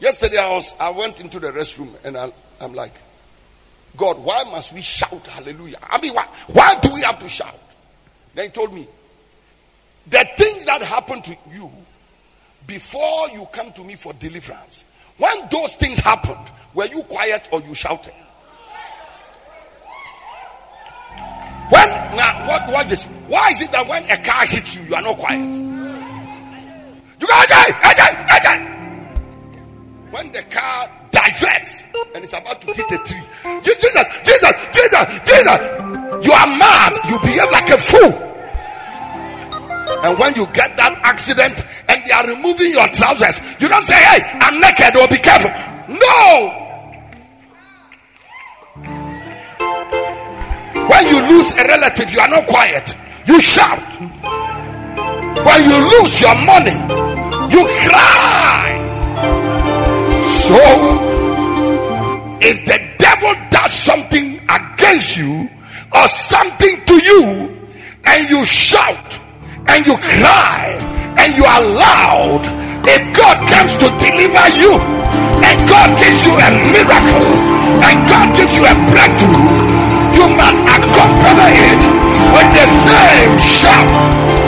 Yesterday I was I went into the restroom and I, I'm like, God, why must we shout hallelujah? I mean, why, why do we have to shout? Then he told me, the things that happen to you before you come to me for deliverance, when those things happened, were you quiet or you shouted? When now what what this? Why is it that when a car hits you, you are not quiet? You go, Ajay, Ajay, Ajay. When the car diverts and it's about to hit a tree, you, Jesus, Jesus, Jesus, Jesus, you are mad. You behave like a fool. And when you get that accident and they are removing your trousers, you don't say, Hey, I'm naked, or be careful. No. When you lose a relative, you are not quiet. You shout. When you lose your money, you cry. So, if the devil does something against you or something to you, and you shout and you cry and you are loud, if God comes to deliver you and God gives you a miracle and God gives you a breakthrough, you must accompany it with the same shout.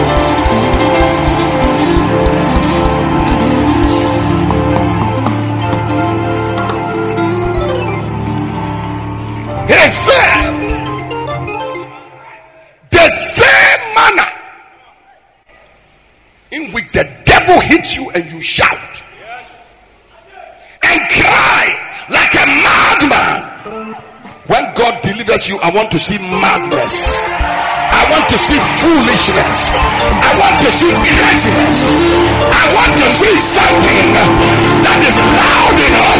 Said, the same manner in which the devil hits you and you shout and cry like a madman. When God delivers you, I want to see madness. I want to see foolishness. I want to see craziness. I want to see something that is loud enough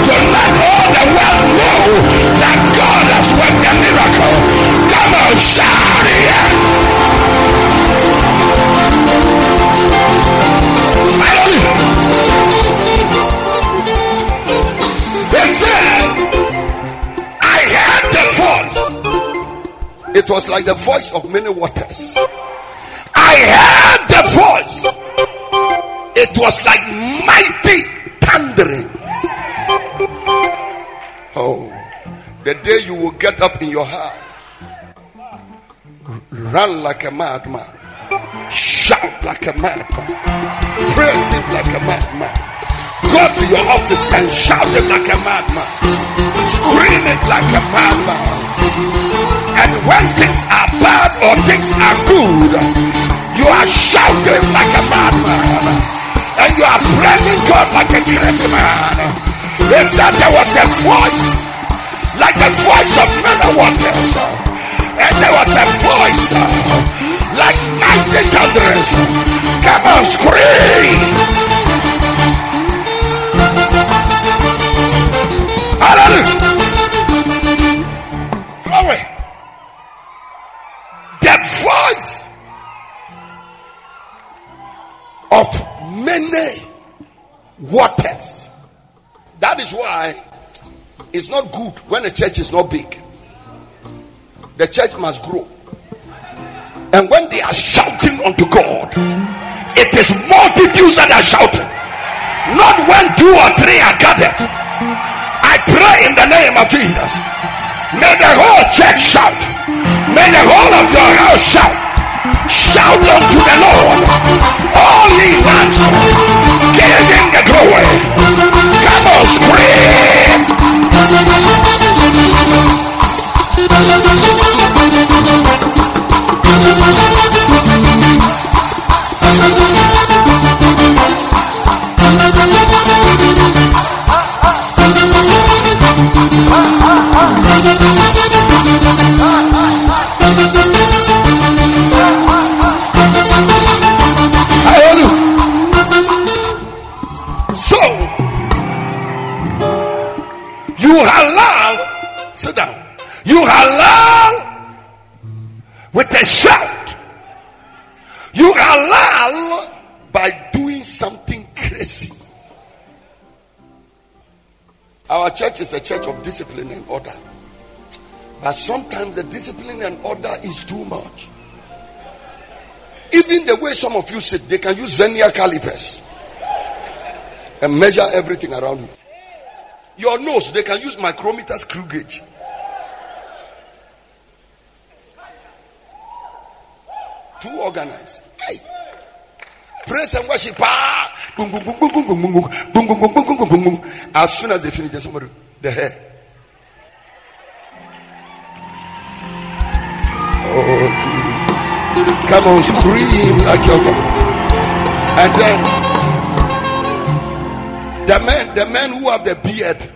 to let all the world know that God has worked a miracle. Come on, shout it. It was like the voice of many waters. I heard the voice. It was like mighty thundering. Oh, the day you will get up in your house, run like a madman, shout like a madman, praise him like a madman. Go to your office and shout it like a madman. Scream it like a madman. And when things are bad or things are good, you are shouting like a madman. And you are praising God like a crazy man. They said there was a voice, like the voice of many waters. And there was a voice like mighty thunderers. Come on, scream. Hallelujah. It's not good when a church is not big. The church must grow. And when they are shouting unto God, it is multitudes that are shouting. Not when two or three are gathered. I pray in the name of Jesus. May the whole church shout. May the whole of your house shout. Shout unto the Lord. All ye lands. Give him the glory. Come discipline and order is too much. Even the way some of you sit, they can use vernier calipers. and measure everything around you. Your nose, they can use micrometer screw gauge. To organize. Hey. Praise and worship. As soon as they finish, somebody the hair. Oh Jesus. Come on, scream like you're God. And then the men, the men who have the beard,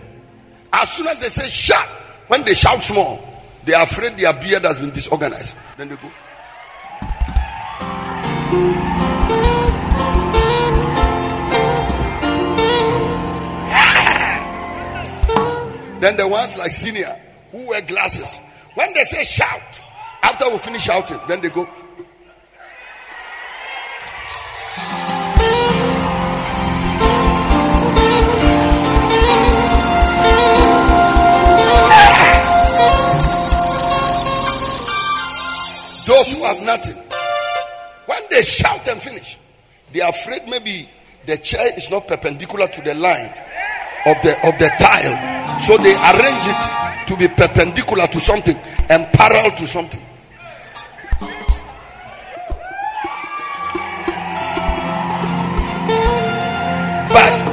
as soon as they say shout, when they shout small, they are afraid their beard has been disorganized. Then they go. Then the ones like senior who wear glasses, when they say shout, after we finish shouting, then they go. Those who have nothing, when they shout and finish, they are afraid maybe the chair is not perpendicular to the line of the of the tile, so they arrange it to be perpendicular to something and parallel to something.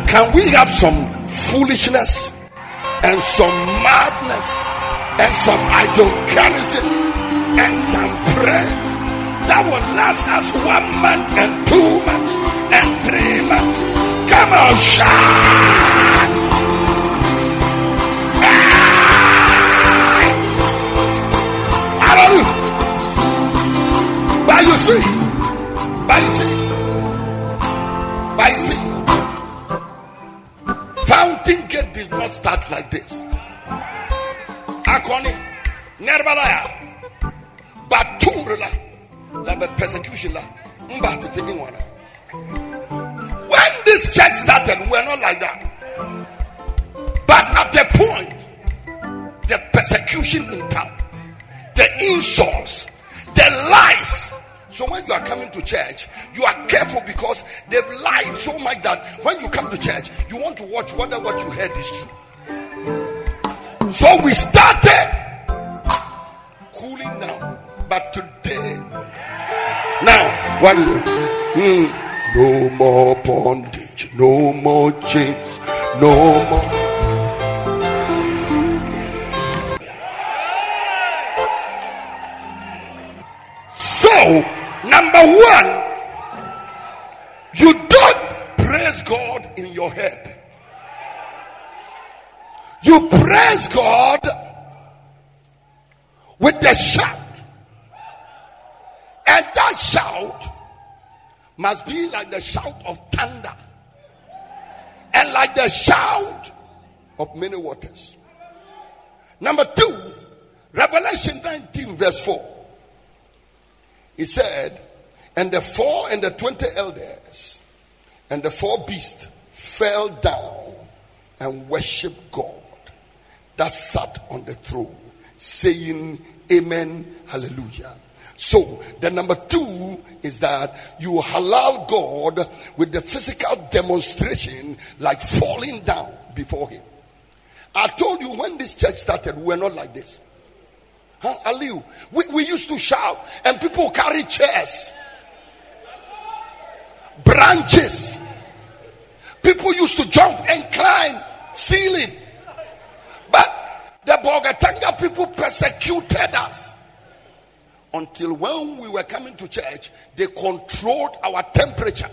Can we have some foolishness and some madness and some idolatry and some prayers that will last us one month and two months and three months? Come on, shout! Ah! Hallelujah! But you see, start like this. Akoni, Nerbalaya, Baturla, la be persecution la. When this church started, we were not like that. But at the point, the persecution in town, the insults, the lies. So when you are coming to church, you are careful because they've lied so much that when you come to church, you want to watch whether what you heard is true. So we started cooling down, but today, now it? Hmm. no more bondage, no more chains, no more. So, number one, you don't praise God in your head. You God with the shout. And that shout must be like the shout of thunder and like the shout of many waters. Number two, Revelation 19, verse 4. He said, And the four and the twenty elders and the four beasts fell down and worshiped God that sat on the throne, saying, Amen, hallelujah. So, the number two is that you halal God with the physical demonstration, like falling down before Him. I told you when this church started, we were not like this. Huh, Aliu? We, we used to shout, and people carry chairs, branches. People used to jump and climb ceiling. The Bolgatanga people persecuted us until when we were coming to church, they controlled our temperature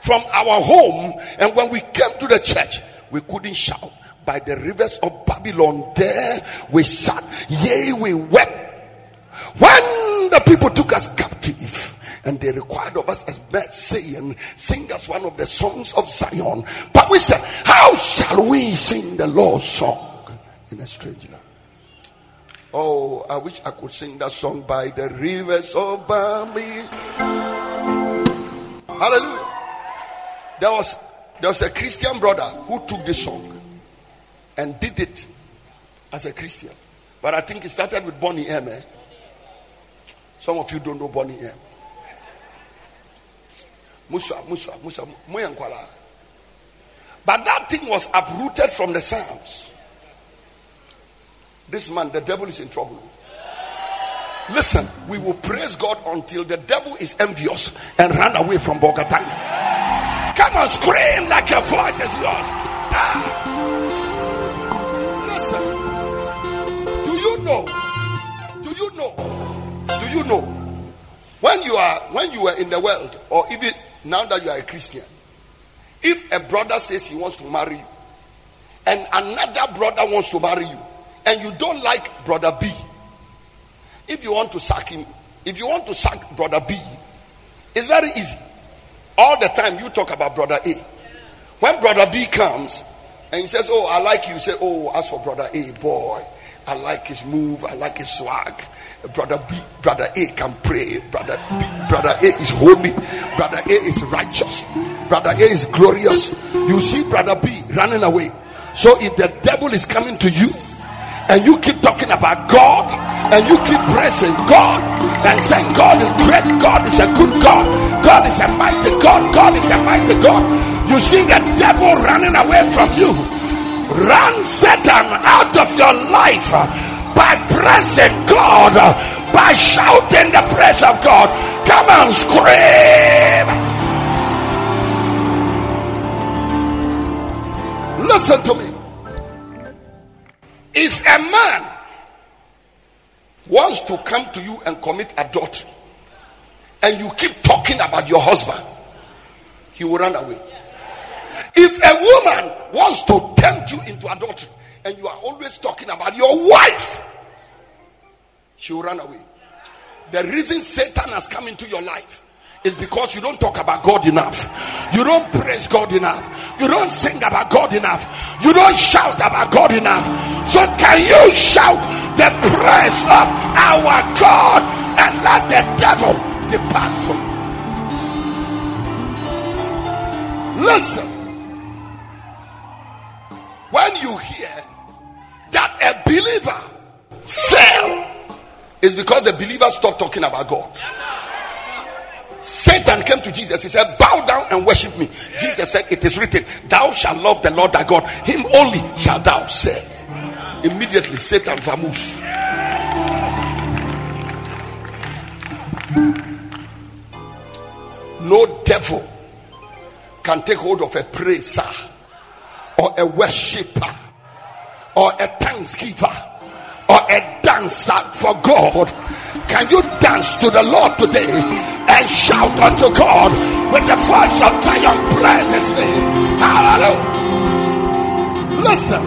from our home. And when we came to the church, we couldn't shout. By the rivers of Babylon, there we sat, yea, we wept. When the people took us captive, and they required of us as men saying, Sing us one of the songs of Zion. But we said, How shall we sing the Lord's song in a strange land? Oh, I wish I could sing that song by the rivers of Babylon. Hallelujah. There was there was a Christian brother who took this song and did it as a Christian. But I think it started with Boney M. Eh? Some of you don't know Boney M. Musa, Musa, Musa, Muyankwala. But that thing was uprooted from the Psalms. This man, the devil is in trouble. Listen, we will praise God until the devil is envious and run away from Bogota. Come on, scream like your voice is yours. Ah. Listen, do you know? Do you know? Do you know? When you are when you were in the world, or even now that you are a Christian, if a brother says he wants to marry you, and another brother wants to marry you, and you don't like brother B, if you want to sack him, if you want to sack brother B, it's very easy. All the time you talk about brother A. When brother B comes and he says, Oh, I like you, you say, Oh, as for brother A, boy, I like his move, I like his swag. Brother B, brother A can pray. Brother B, brother A is holy. Brother A is righteous. Brother A is glorious. You see brother B running away. So if the devil is coming to you and you keep talking about God and you keep praising God and saying God is great, God is a good God, God is a mighty God, God is a mighty God. You see the devil running away from you. Run Satan out of your life by praising God, by shouting the praise of God. Come on, scream. Listen to me. If a man wants to come to you and commit adultery, and you keep talking about your husband, he will run away. If a woman wants to tempt you into adultery, and you are always talking about your wife, she will run away. The reason Satan has come into your life is because you don't talk about God enough. You don't praise God enough. You don't sing about God enough. You don't shout about God enough. So, can you shout the praise of our God and let the devil depart from you? Listen. When you hear that a believer fell, it's because the believer stopped talking about God. Satan came to Jesus. He said, Bow down and worship me. Jesus said, It is written, Thou shalt love the Lord thy God. Him only shalt thou serve. Immediately, Satan vamoose. No devil can take hold of a praiser or a worshiper or a thanksgiver or a dancer for God. Can you dance to the Lord today and shout unto God with the voice of triumph? Praise his name. Hallelujah. Listen,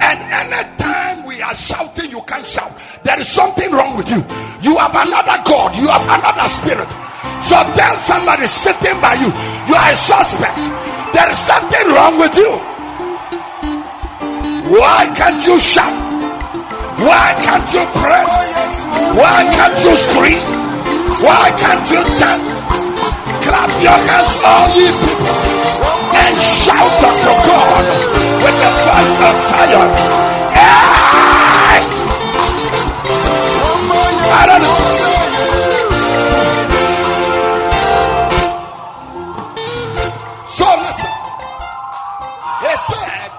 and anytime we are shouting, you can't shout. There is something wrong with you. You have another God, you have another spirit. So tell somebody sitting by you, you are a suspect. There is something wrong with you. Why can't you shout? Why can't you press? Why can't you scream? Why can't you dance? Clap your hands, all ye people, and shout unto God with the voice of triumph. Hey! I don't know. So listen. He said,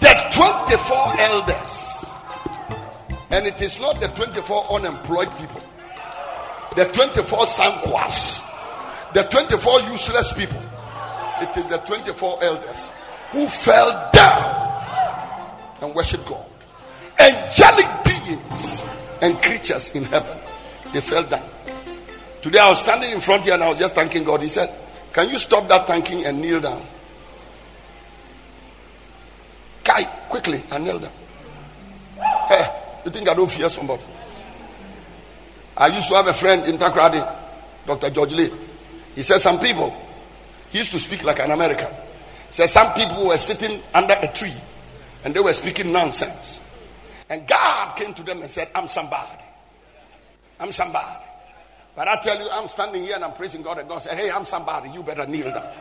the 24 elders and it is not the 24 unemployed people, the 24 sanquas, the 24 useless people. It is the 24 elders who fell down and worshiped God. Angelic beings and creatures in heaven, they fell down. Today I was standing in front here and I was just thanking God. He said, Can you stop that thanking and kneel down? Kai, quickly, and kneel down. You think I don't fear somebody? I used to have a friend in Takoradi, Dr. George Lee. He said some people, he used to speak like an American. He said some people were sitting under a tree and they were speaking nonsense. And God came to them and said, I'm somebody. I'm somebody. But I tell you, I'm standing here and I'm praising God, and God said, Hey, I'm somebody. You better kneel down.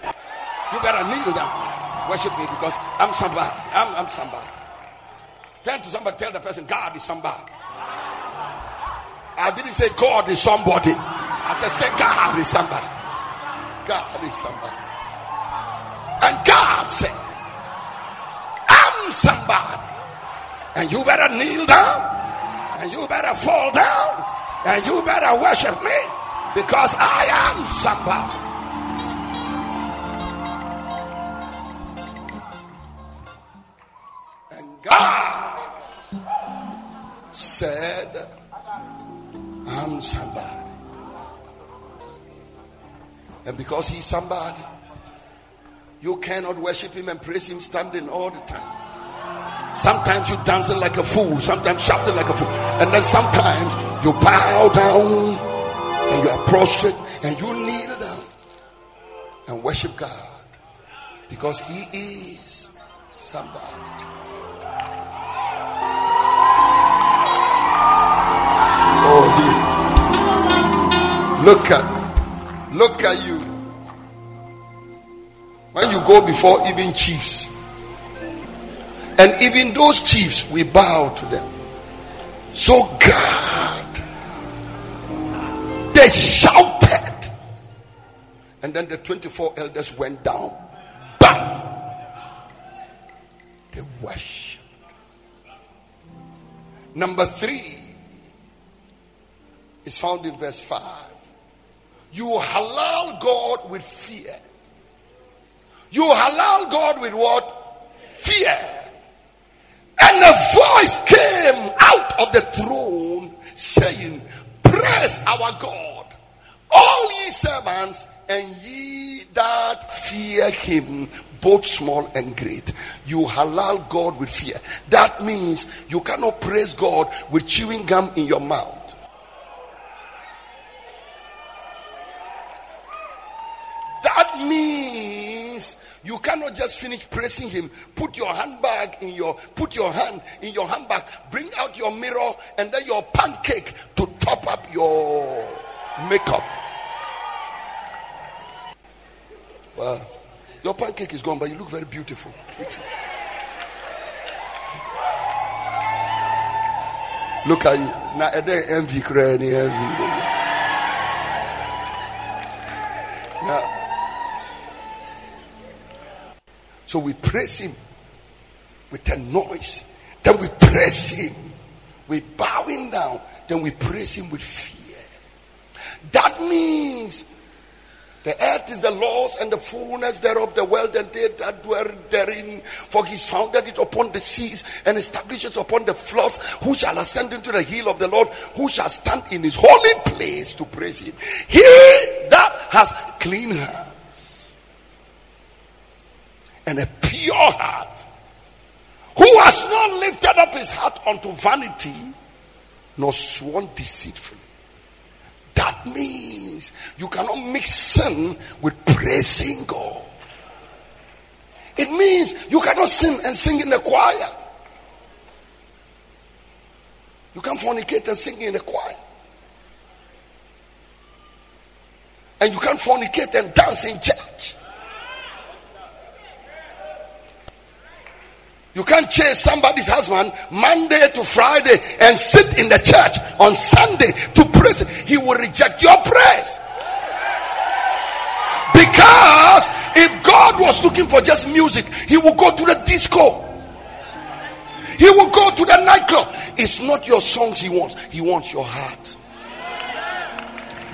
You better kneel down. Worship me because I'm somebody. I'm, I'm somebody. Turn to somebody, tell the person, God is somebody. I didn't say God is somebody. I said, say God is somebody. God is somebody. And God God said, I'm somebody. And you better kneel down. And you better fall down. And you better worship me. Because I am somebody. Somebody, you cannot worship him and praise him standing all the time. Sometimes you dancing like a fool, sometimes shouting like a fool, and then sometimes you bow down and you are prostrate and you kneel down and worship God because he is somebody. Oh dear. Look at Look at you. When you go before even chiefs, and even those chiefs, we bow to them. So, God, they shouted, and then the 24 elders went down. Bam! They worshiped. Number three is found in verse 5 you halal God with fear. You halal God with what? Fear. And a voice came out of the throne saying, Praise our God, all ye servants, and ye that fear him, both small and great. You halal God with fear. That means you cannot praise God with chewing gum in your mouth. That means you cannot just finish praising him. Put your handbag in your put your hand in your handbag, bring out your mirror and then your pancake to top up your makeup. Well, your pancake is gone, but you look very beautiful. Pretty. Look at you. Now, envy, envy. So we praise him with a noise. Then we praise him. We bowing down. Then we praise him with fear. That means the earth is the Lord's and the fullness thereof, the world and they that dwell therein. For he's founded it upon the seas and established it upon the floods. Who shall ascend into the hill of the Lord? Who shall stand in his holy place to praise him? He that has clean hands and a pure heart, who has not lifted up his heart unto vanity, nor sworn deceitfully. That means you cannot mix sin with praising God. It means you cannot sing and sing in the choir. You can fornicate and sing in the choir. And you can fornicate and dance in church. You can't chase somebody's husband Monday to Friday and sit in the church on Sunday to praise. He will reject your praise. Because if God was looking for just music, he will go to the disco. He will go to the nightclub. It's not your songs he wants, he wants your heart.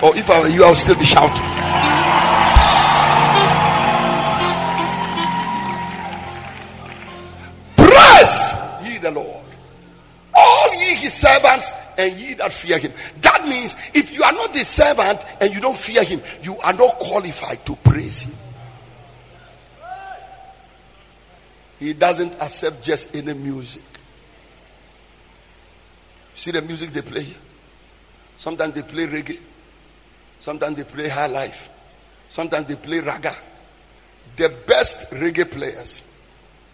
Or if I were you, I'll still be shouting. The Lord. All ye his servants and ye that fear him. That means if you are not the servant and you don't fear him, you are not qualified to praise him. He doesn't accept just any music. See the music they play Sometimes they play reggae. Sometimes they play high life. Sometimes they play raga. The best reggae players,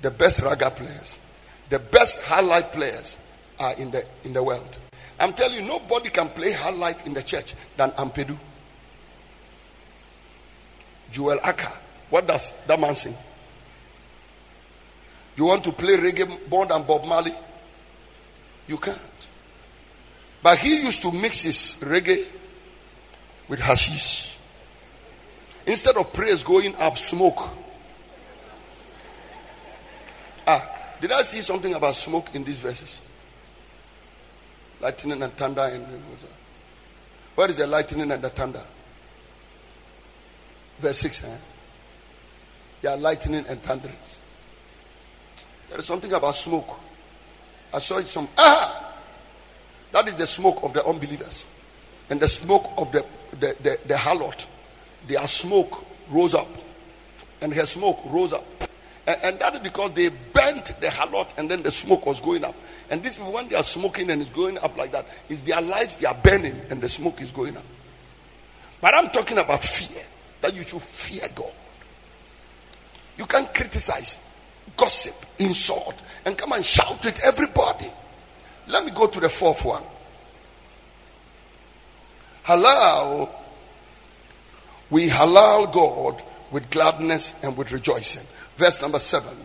the best raga players the best highlife players are in the in the world. I'm telling you, nobody can play highlife in the church than Ampadu. Joel Aka. What does that man sing? You want to play reggae more than Bob Marley? You can't. But he used to mix his reggae with hashish. Instead of praise going up, smoke. Did I see something about smoke in these verses? Lightning and thunder and where is the lightning and the thunder? Verse 6. Eh? Yeah, lightning and thunderings. There is something about smoke. I saw it some. Ah! That is the smoke of the unbelievers. And the smoke of the, the, the, the harlot. Their smoke rose up. And her smoke rose up. And, and that is because they burnt the harlot and then the smoke was going up. And these people, when they are smoking and it's going up like that, is their lives they are burning and the smoke is going up. But I'm talking about fear. That you should fear God. You can criticize, gossip, insult, and come and shout at everybody. Let me go to the fourth one. Halal. We halal God with gladness and with rejoicing. Verse number seven.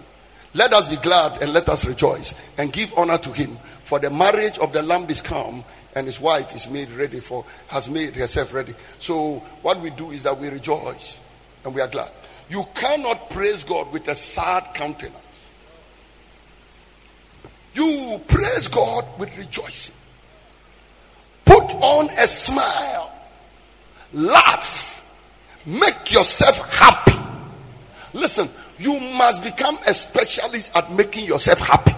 Let us be glad and let us rejoice and give honor to him. For the marriage of the lamb is come, and his wife is made ready for has made herself ready. So what we do is that we rejoice and we are glad. You cannot praise God with a sad countenance. You praise God with rejoicing. Put on a smile. Laugh. Make yourself happy. Listen, you must become a specialist at making yourself happy.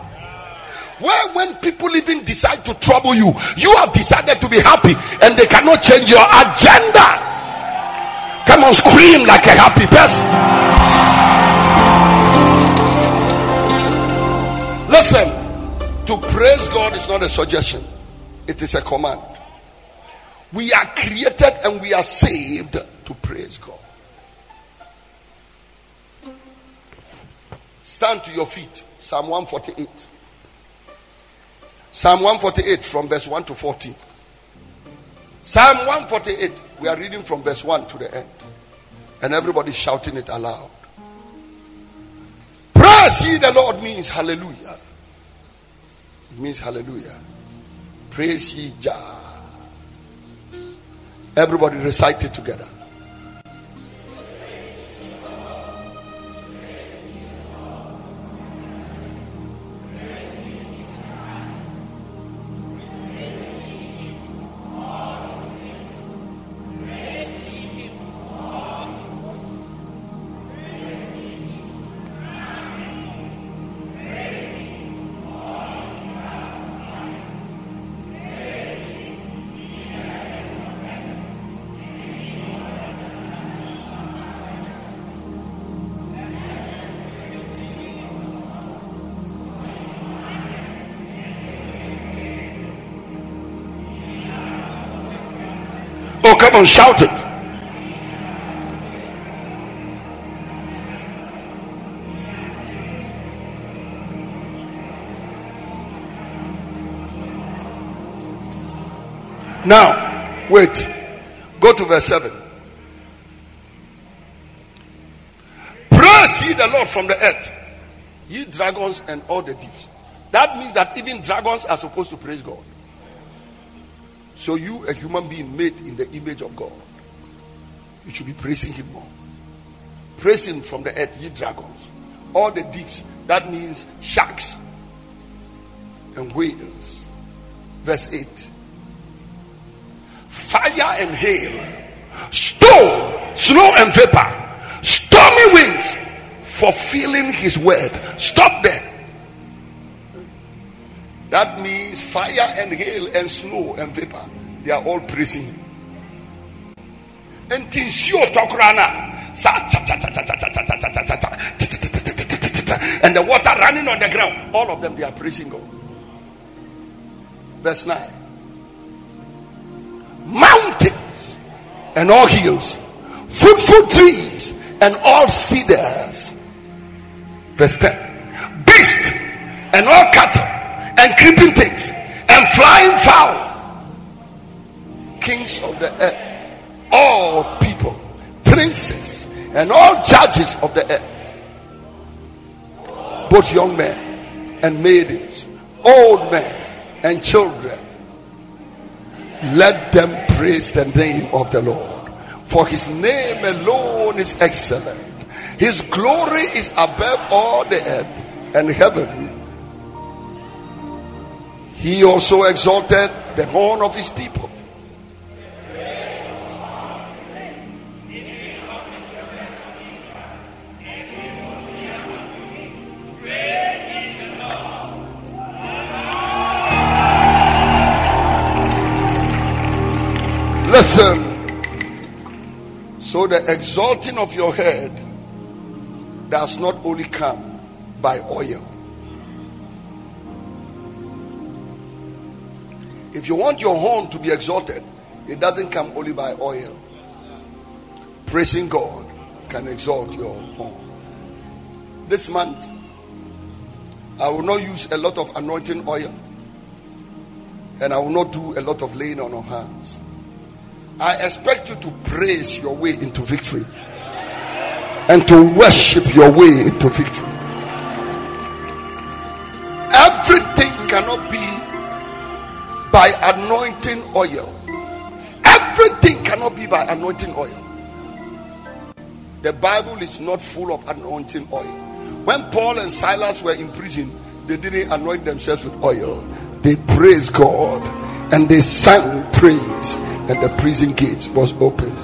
Where when people even decide to trouble you, you have decided to be happy and they cannot change your agenda. Come on, scream like a happy person. Listen, to praise God is not a suggestion, it is a command. We are created and we are saved to praise God. Stand to your feet. Psalm 148. Psalm 148 from verse 1 to 14. Psalm 148. We are reading from verse 1 to the end. And everybody's shouting it aloud. Praise ye the Lord means hallelujah. It means hallelujah. Praise ye Jah. Everybody recite it together. Oh, come on, shout it. Now, wait. Go to verse 7. Praise ye the Lord from the earth, ye dragons and all the deeps. That means that even dragons are supposed to praise God. So you, a human being made in the image of God, you should be praising Him more. Praise Him from the earth, ye dragons, all the deeps. That means sharks and whales. Verse 8 Fire and hail, storm, snow and vapor, stormy winds, fulfilling His word. Stop there. That means fire and hail and snow and vapor. They are all praising him. And and the water running on the ground. All of them they are praising God. Verse 9. Mountains and all hills, fruitful trees and all cedars. Verse 10. Beast and all cattle and creeping things and flying fowl, kings of the earth, all people, princes, and all judges of the earth, both young men and maidens, old men and children. Let them praise the name of the Lord, for his name alone is excellent. His glory is above all the earth and heaven He also exalted the horn of his people. Listen. So the exalting of your head does not only come by oil. If you want your horn to be exalted, it doesn't come only by oil. Praising God can exalt your horn. This month, I will not use a lot of anointing oil and I will not do a lot of laying on of hands. I expect you to praise your way into victory and to worship your way into victory. By anointing oil. Everything cannot be by anointing oil. The Bible is not full of anointing oil. When Paul and Silas were in prison, they didn't anoint themselves with oil. They praised God and they sang praise, and the prison gates was opened.